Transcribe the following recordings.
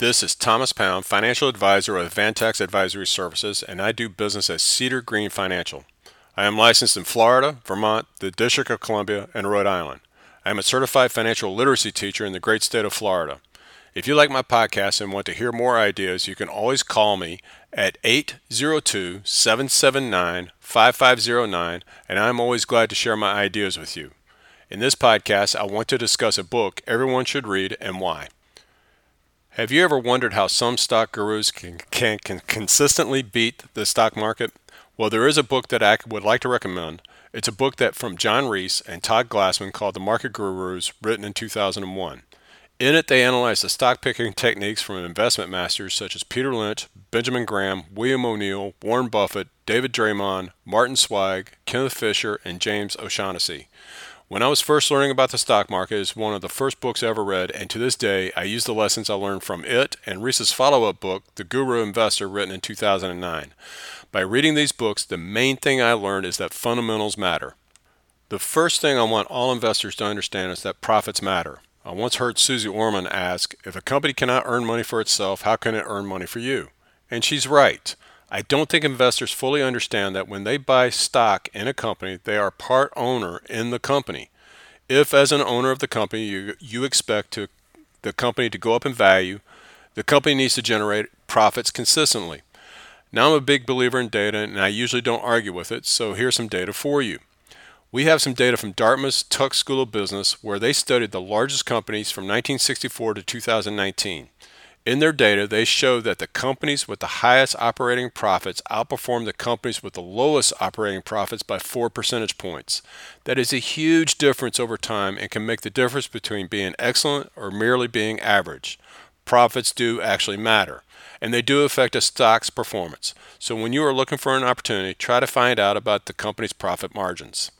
This is Thomas Pound, financial advisor with Avantax Advisory Services, and I do business at Cedar Green Financial. I am licensed in Florida, Vermont, the District of Columbia, and Rhode Island. I am a certified financial literacy teacher in the great state of Florida. If you like my podcast and want to hear more ideas, you can always call me at 802 779 5509, and I'm always glad to share my ideas with you. In this podcast, I want to discuss a book everyone should read and why. Have you ever wondered how some stock gurus can, can, can consistently beat the stock market? Well, there is a book that I would like to recommend. It's a book that from John Reese and Todd Glassman called The Market Gurus, written in 2001. In it, they analyze the stock picking techniques from investment masters such as Peter Lynch, Benjamin Graham, William O'Neill, Warren Buffett, David Dreman, Martin Zweig, Kenneth Fisher, and James O'Shaughnessy. When I was first learning about the stock market, it's one of the first books I ever read, and to this day, I use the lessons I learned from it and Reese's follow up book, The Guru Investor, written in 2009. By reading these books, the main thing I learned is that fundamentals matter. The first thing I want all investors to understand is that profits matter. I once heard Suze Orman ask, If a company cannot earn money for itself, how can it earn money for you? And she's right. I don't think investors fully understand that when they buy stock in a company, they are part owner in the company. If, as an owner of the company, you, you expect to, the company to go up in value, the company needs to generate profits consistently. Now, I'm a big believer in data, and I usually don't argue with it, so here's some data for you. We have some data from Dartmouth's Tuck School of Business where they studied the largest companies from 1964 to 2019. In their data, they show that the companies with the highest operating profits outperform the companies with the lowest operating profits by 4 percentage points. That is a huge difference over time and can make the difference between being excellent or merely being average. Profits do actually matter, and they do affect a stock's performance. So when you are looking for an opportunity, try to find out about the company's profit margins.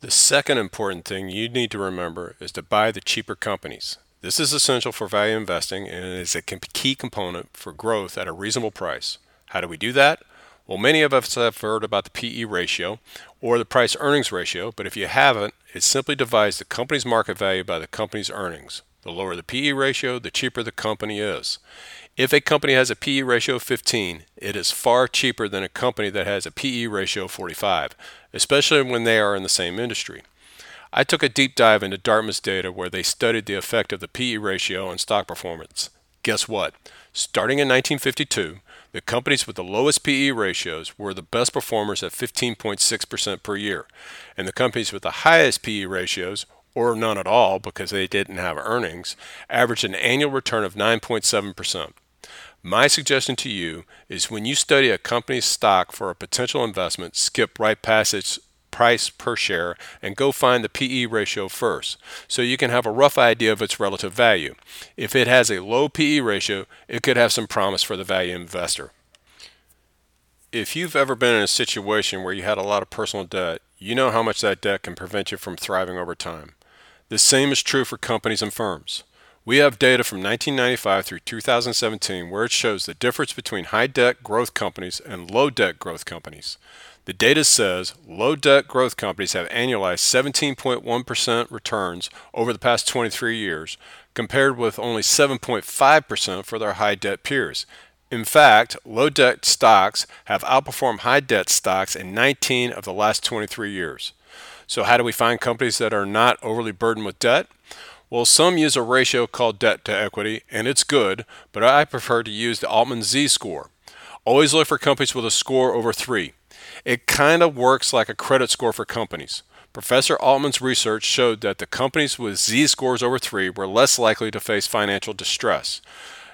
The second important thing you need to remember is to buy the cheaper companies. This is essential for value investing and is a key component for growth at a reasonable price. How do we do that? Well, many of us have heard about the PE ratio or the price earnings ratio, but if you haven't, it simply divides the company's market value by the company's earnings. The lower the PE ratio, the cheaper the company is. If a company has a PE ratio of 15, it is far cheaper than a company that has a PE ratio of 45, especially when they are in the same industry. I took a deep dive into Dartmouth's data where they studied the effect of the PE ratio on stock performance. Guess what? Starting in 1952, the companies with the lowest PE ratios were the best performers at 15.6% per year, and the companies with the highest PE ratios, or none at all because they didn't have earnings, averaged an annual return of 9.7%. My suggestion to you is when you study a company's stock for a potential investment, skip right past its price per share and go find the PE ratio first so you can have a rough idea of its relative value. If it has a low PE ratio, it could have some promise for the value investor. If you've ever been in a situation where you had a lot of personal debt, you know how much that debt can prevent you from thriving over time. The same is true for companies and firms. We have data from 1995 through 2017 where it shows the difference between high debt growth companies and low debt growth companies. The data says low debt growth companies have annualized 17.1% returns over the past 23 years, compared with only 7.5% for their high debt peers. In fact, low debt stocks have outperformed high debt stocks in 19 of the last 23 years. So, how do we find companies that are not overly burdened with debt? Well, some use a ratio called debt to equity, and it's good, but I prefer to use the Altman Z score. Always look for companies with a score over 3. It kind of works like a credit score for companies. Professor Altman's research showed that the companies with Z scores over 3 were less likely to face financial distress.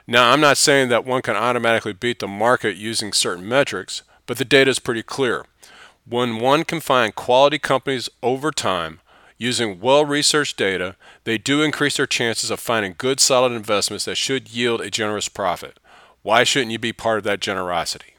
Now, I'm not saying that one can automatically beat the market using certain metrics, but the data is pretty clear. When one can find quality companies over time, using well researched data, they do increase their chances of finding good, solid investments that should yield a generous profit. Why shouldn't you be part of that generosity?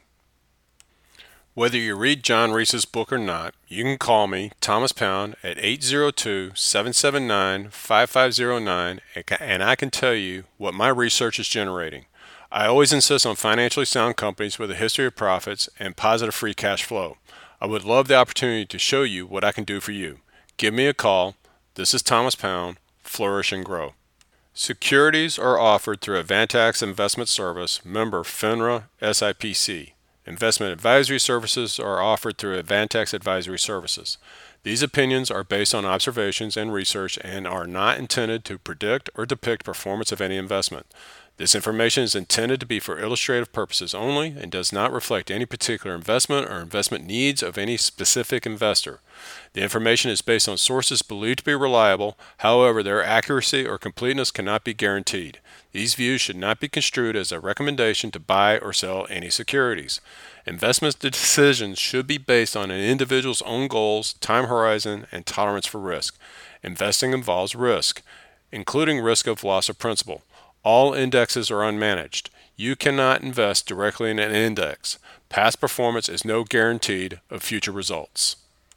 Whether you read John Reese's book or not, you can call me, Thomas Pound, at 802 779 5509, and I can tell you what my research is generating. I always insist on financially sound companies with a history of profits and positive free cash flow. I would love the opportunity to show you what I can do for you. Give me a call. This is Thomas Pound. Flourish and grow. Securities are offered through Avantax Investment Service, member FINRA SIPC. Investment advisory services are offered through Avantax Advisory Services. These opinions are based on observations and research and are not intended to predict or depict performance of any investment. This information is intended to be for illustrative purposes only and does not reflect any particular investment or investment needs of any specific investor. The information is based on sources believed to be reliable, however, their accuracy or completeness cannot be guaranteed. These views should not be construed as a recommendation to buy or sell any securities. Investment decisions should be based on an individual's own goals, time horizon, and tolerance for risk. Investing involves risk, including risk of loss of principal. All indexes are unmanaged. You cannot invest directly in an index. Past performance is no guarantee of future results.